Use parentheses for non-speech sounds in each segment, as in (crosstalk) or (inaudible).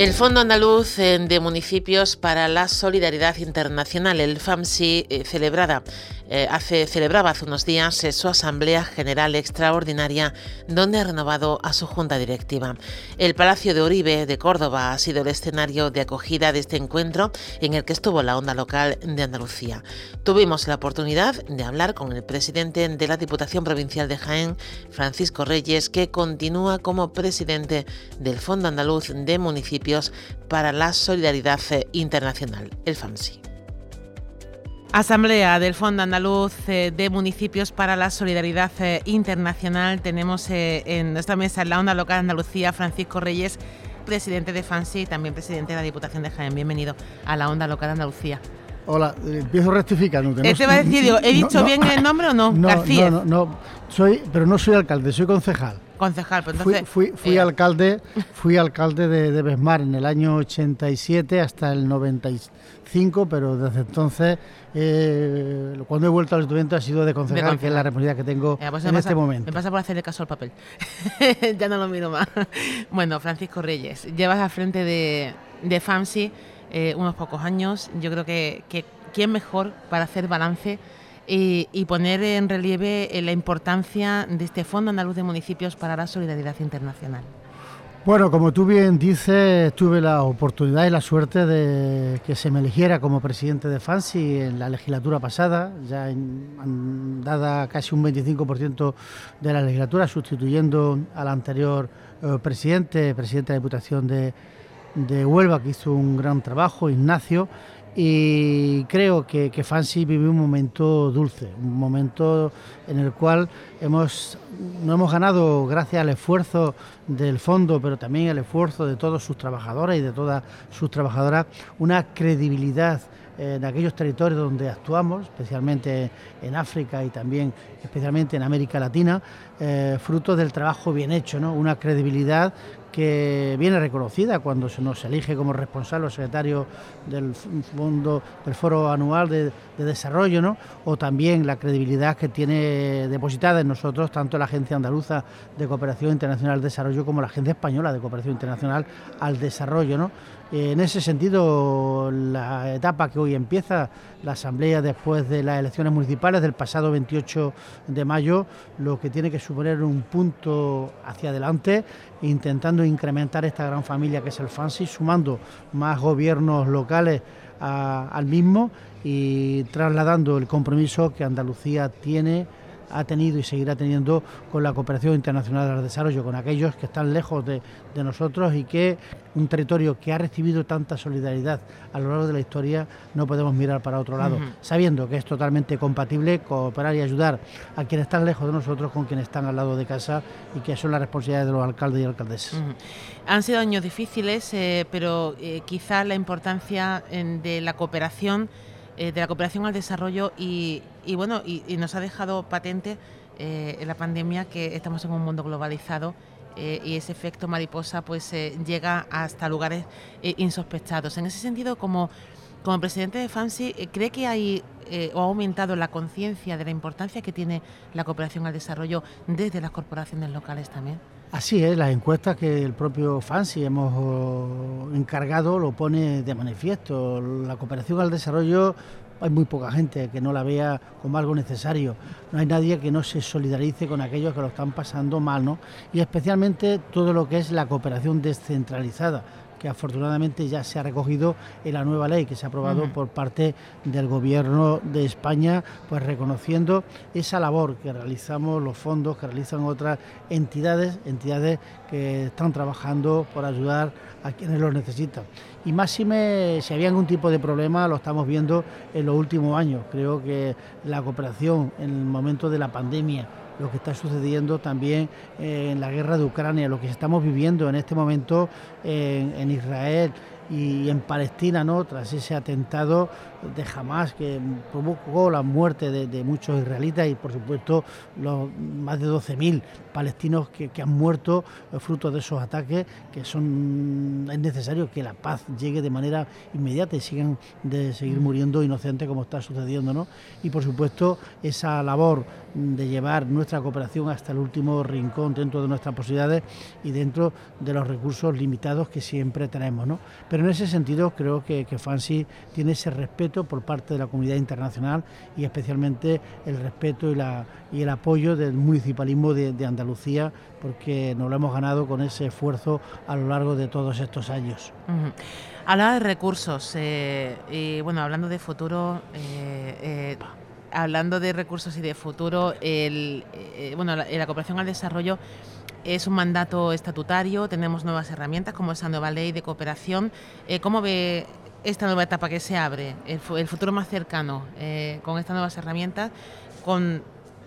El Fondo Andaluz eh, de Municipios para la Solidaridad Internacional, el FAMSI, eh, celebrada eh, hace, celebraba hace unos días su Asamblea General Extraordinaria, donde ha renovado a su Junta Directiva. El Palacio de Oribe de Córdoba ha sido el escenario de acogida de este encuentro en el que estuvo la onda local de Andalucía. Tuvimos la oportunidad de hablar con el presidente de la Diputación Provincial de Jaén, Francisco Reyes, que continúa como presidente del Fondo Andaluz de Municipios para la Solidaridad Internacional, el FAMSI. Asamblea del Fondo Andaluz eh, de Municipios para la Solidaridad eh, Internacional. Tenemos eh, en nuestra mesa en la onda local Andalucía Francisco Reyes, presidente de FANSI y también presidente de la Diputación de Jaén. Bienvenido a la onda local Andalucía. Hola, empiezo rectificando. Este va a decir, ¿he dicho bien el nombre o no? No, García. no, no, soy, pero no soy alcalde, soy concejal. Concejal, pues entonces... Fui, fui, alcalde, fui alcalde de, de, Besmar en el año 87 hasta el 95, pero desde entonces, eh, cuando he vuelto al estudiante ha sido de concejal, que es la responsabilidad que tengo pues en este momento. Me pasa por hacerle caso al papel. (laughs) ya no lo miro más. bueno, Francisco Reyes, llevas al frente de, de FAMSI eh, unos pocos años. Yo creo que, que quién mejor para hacer balance y, poner en relieve eh, la importancia de este Fondo Andaluz de Municipios para la Solidaridad Internacional. Bueno, como tú bien dices, tuve la oportunidad y la suerte de que se me eligiera como presidente de FANSI en la legislatura pasada, ya en, dada casi un 25% de la legislatura, sustituyendo al anterior eh, presidente, presidente de la Diputación de, de Huelva, que hizo un gran trabajo, Ignacio, y creo que, que Fancy vivió un momento dulce, un momento en el cual hemos, no hemos ganado gracias al esfuerzo del fondo, pero también al esfuerzo de todos sus trabajadores y de todas sus trabajadoras, una credibilidad en aquellos territorios donde actuamos, especialmente en África y también especialmente en América Latina, eh, fruto del trabajo bien hecho, ¿no? una credibilidad que viene reconocida cuando se nos elige como responsable o secretario del fondo del foro anual de, desarrollo, ¿no? o también la credibilidad que tiene depositada en nosotros tanto la Agencia Andaluza de Cooperación Internacional al Desarrollo como la Agencia Española de Cooperación Internacional al Desarrollo. ¿no? En ese sentido, la etapa que hoy empieza, la Asamblea después de las elecciones municipales del pasado 28 de mayo, lo que tiene que suponer un punto hacia adelante, intentando incrementar esta gran familia que es el FANSI, sumando más gobiernos locales al mismo y trasladando el compromiso que Andalucía tiene ha tenido y seguirá teniendo con la cooperación internacional al desarrollo, con aquellos que están lejos de, nosotros y que un territorio que ha recibido tanta solidaridad a lo largo de la historia no podemos mirar para otro lado, sabiendo que es totalmente compatible cooperar y ayudar a quienes están lejos de nosotros con quienes están al lado de casa y que son las responsabilidades de los alcaldes y alcaldesas. Han sido años difíciles, eh, pero eh, quizá la importancia de la cooperación eh, de la cooperación al desarrollo y, bueno, y, nos ha dejado patente eh, en la pandemia que estamos en un mundo globalizado eh, y ese efecto mariposa pues llega hasta lugares insospechados. En ese sentido, como, como presidente de FANSI, ¿cree que hay o ha aumentado la conciencia de la importancia que tiene la cooperación al desarrollo desde las corporaciones locales también? Así es, las encuestas que el propio FANSI hemos encargado lo pone de manifiesto. La cooperación al desarrollo hay muy poca gente que no la vea como algo necesario. No hay nadie que no se solidarice con aquellos que lo están pasando mal, ¿no? Y especialmente todo lo que es la cooperación descentralizada que afortunadamente ya se ha recogido en la nueva ley que se ha aprobado por parte del Gobierno de España, pues reconociendo esa labor que realizamos los fondos, que realizan otras entidades, entidades que están trabajando por ayudar a quienes lo necesitan. Y más si, me, si había algún tipo de problema, lo estamos viendo en los últimos años. Creo que la cooperación en el momento de la pandemia, lo que está sucediendo también eh, en la guerra de Ucrania, lo que estamos viviendo en este momento en, Israel, y en Palestina, ¿no? tras ese atentado de Hamas que provocó la muerte de, muchos israelitas y por supuesto los más de 12.000 palestinos que, han muerto eh, fruto de esos ataques, que son es necesario que la paz llegue de manera inmediata y sigan de seguir muriendo inocentes como está sucediendo, ¿no? Y por supuesto esa labor de llevar nuestra cooperación hasta el último rincón dentro de nuestras posibilidades y dentro de los recursos limitados que siempre tenemos, ¿no? Pero en ese sentido creo que, que FANSI tiene ese respeto por parte de la comunidad internacional y especialmente el respeto y, la, y el apoyo del municipalismo de, Andalucía porque nos lo hemos ganado con ese esfuerzo a lo largo de todos estos años. Hablaba de recursos eh, y bueno, hablando de futuro, eh, eh, hablando de recursos y de futuro, el, bueno, la, la cooperación al desarrollo es un mandato estatutario, tenemos nuevas herramientas como esa nueva ley de cooperación. Eh, ¿Cómo ve esta nueva etapa que se abre, el, futuro más cercano, eh, con estas nuevas herramientas, con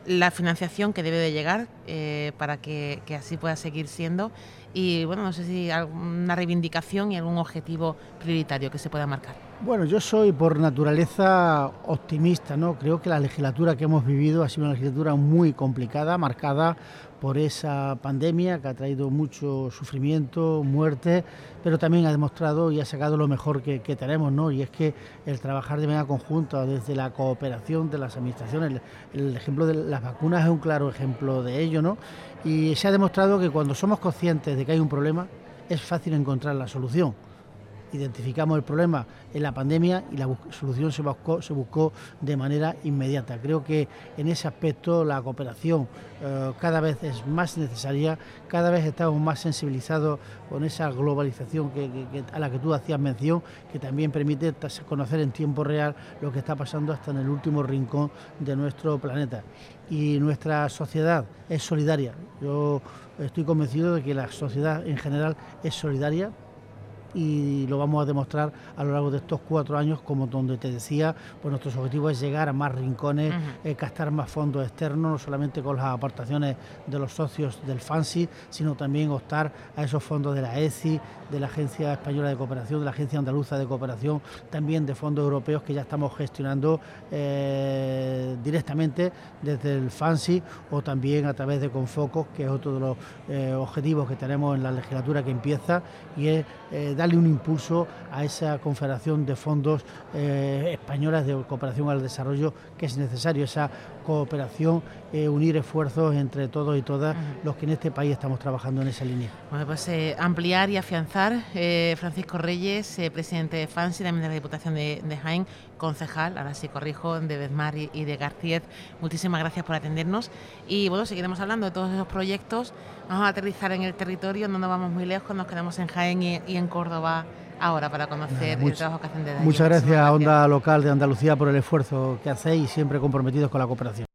la financiación que debe de llegar eh, para que, que, así pueda seguir siendo? Y bueno, no sé si alguna reivindicación y algún objetivo prioritario que se pueda marcar. Bueno, yo soy por naturaleza optimista, ¿no? Creo que la legislatura que hemos vivido ha sido una legislatura muy complicada, marcada por esa pandemia que ha traído mucho sufrimiento, muerte, pero también ha demostrado y ha sacado lo mejor que, tenemos, ¿no? Y es que el trabajar de manera conjunta desde la cooperación de las administraciones, el, ejemplo de las vacunas es un claro ejemplo de ello, ¿no? Y se ha demostrado que cuando somos conscientes de que hay un problema, es fácil encontrar la solución identificamos el problema en la pandemia y la solución se buscó, de manera inmediata. Creo que en ese aspecto la cooperación eh, cada vez es más necesaria, cada vez estamos más sensibilizados con esa globalización a la que tú hacías mención, que también permite conocer en tiempo real lo que está pasando hasta en el último rincón de nuestro planeta. Y nuestra sociedad es solidaria. Yo estoy convencido de que la sociedad en general es solidaria, y lo vamos a demostrar a lo largo de estos cuatro años, como donde te decía, pues nuestro objetivo es llegar a más rincones, uh gastar más fondos externos, no solamente con las aportaciones de los socios del FANSI, sino también optar a esos fondos de la ECI, de la Agencia Española de Cooperación, de la Agencia Andaluza de Cooperación, también de fondos europeos que ya estamos gestionando eh, directamente desde el FANSI o también a través de Confocos, que es otro de los eh, objetivos que tenemos en la legislatura que empieza y es eh, darle un impulso a esa confederación de fondos eh, españolas de cooperación al desarrollo que es necesario, esa cooperación, eh, unir esfuerzos entre todos y todas los que en este país estamos trabajando en esa línea. Bueno, pues eh, ampliar y afianzar, Francisco Reyes, presidente de FANSI, también de la Diputación de, Jaén, concejal, ahora sí corrijo, de Bezmar y, de García. Muchísimas gracias por atendernos y bueno, seguiremos hablando de todos esos proyectos. Vamos a aterrizar en el territorio, no nos vamos muy lejos, nos quedamos en Jaén y, y en Córdoba ahora para conocer el trabajo que hacen desde Muchas gracias a Onda Local de Andalucía por el esfuerzo que hacéis y siempre comprometidos con la cooperación.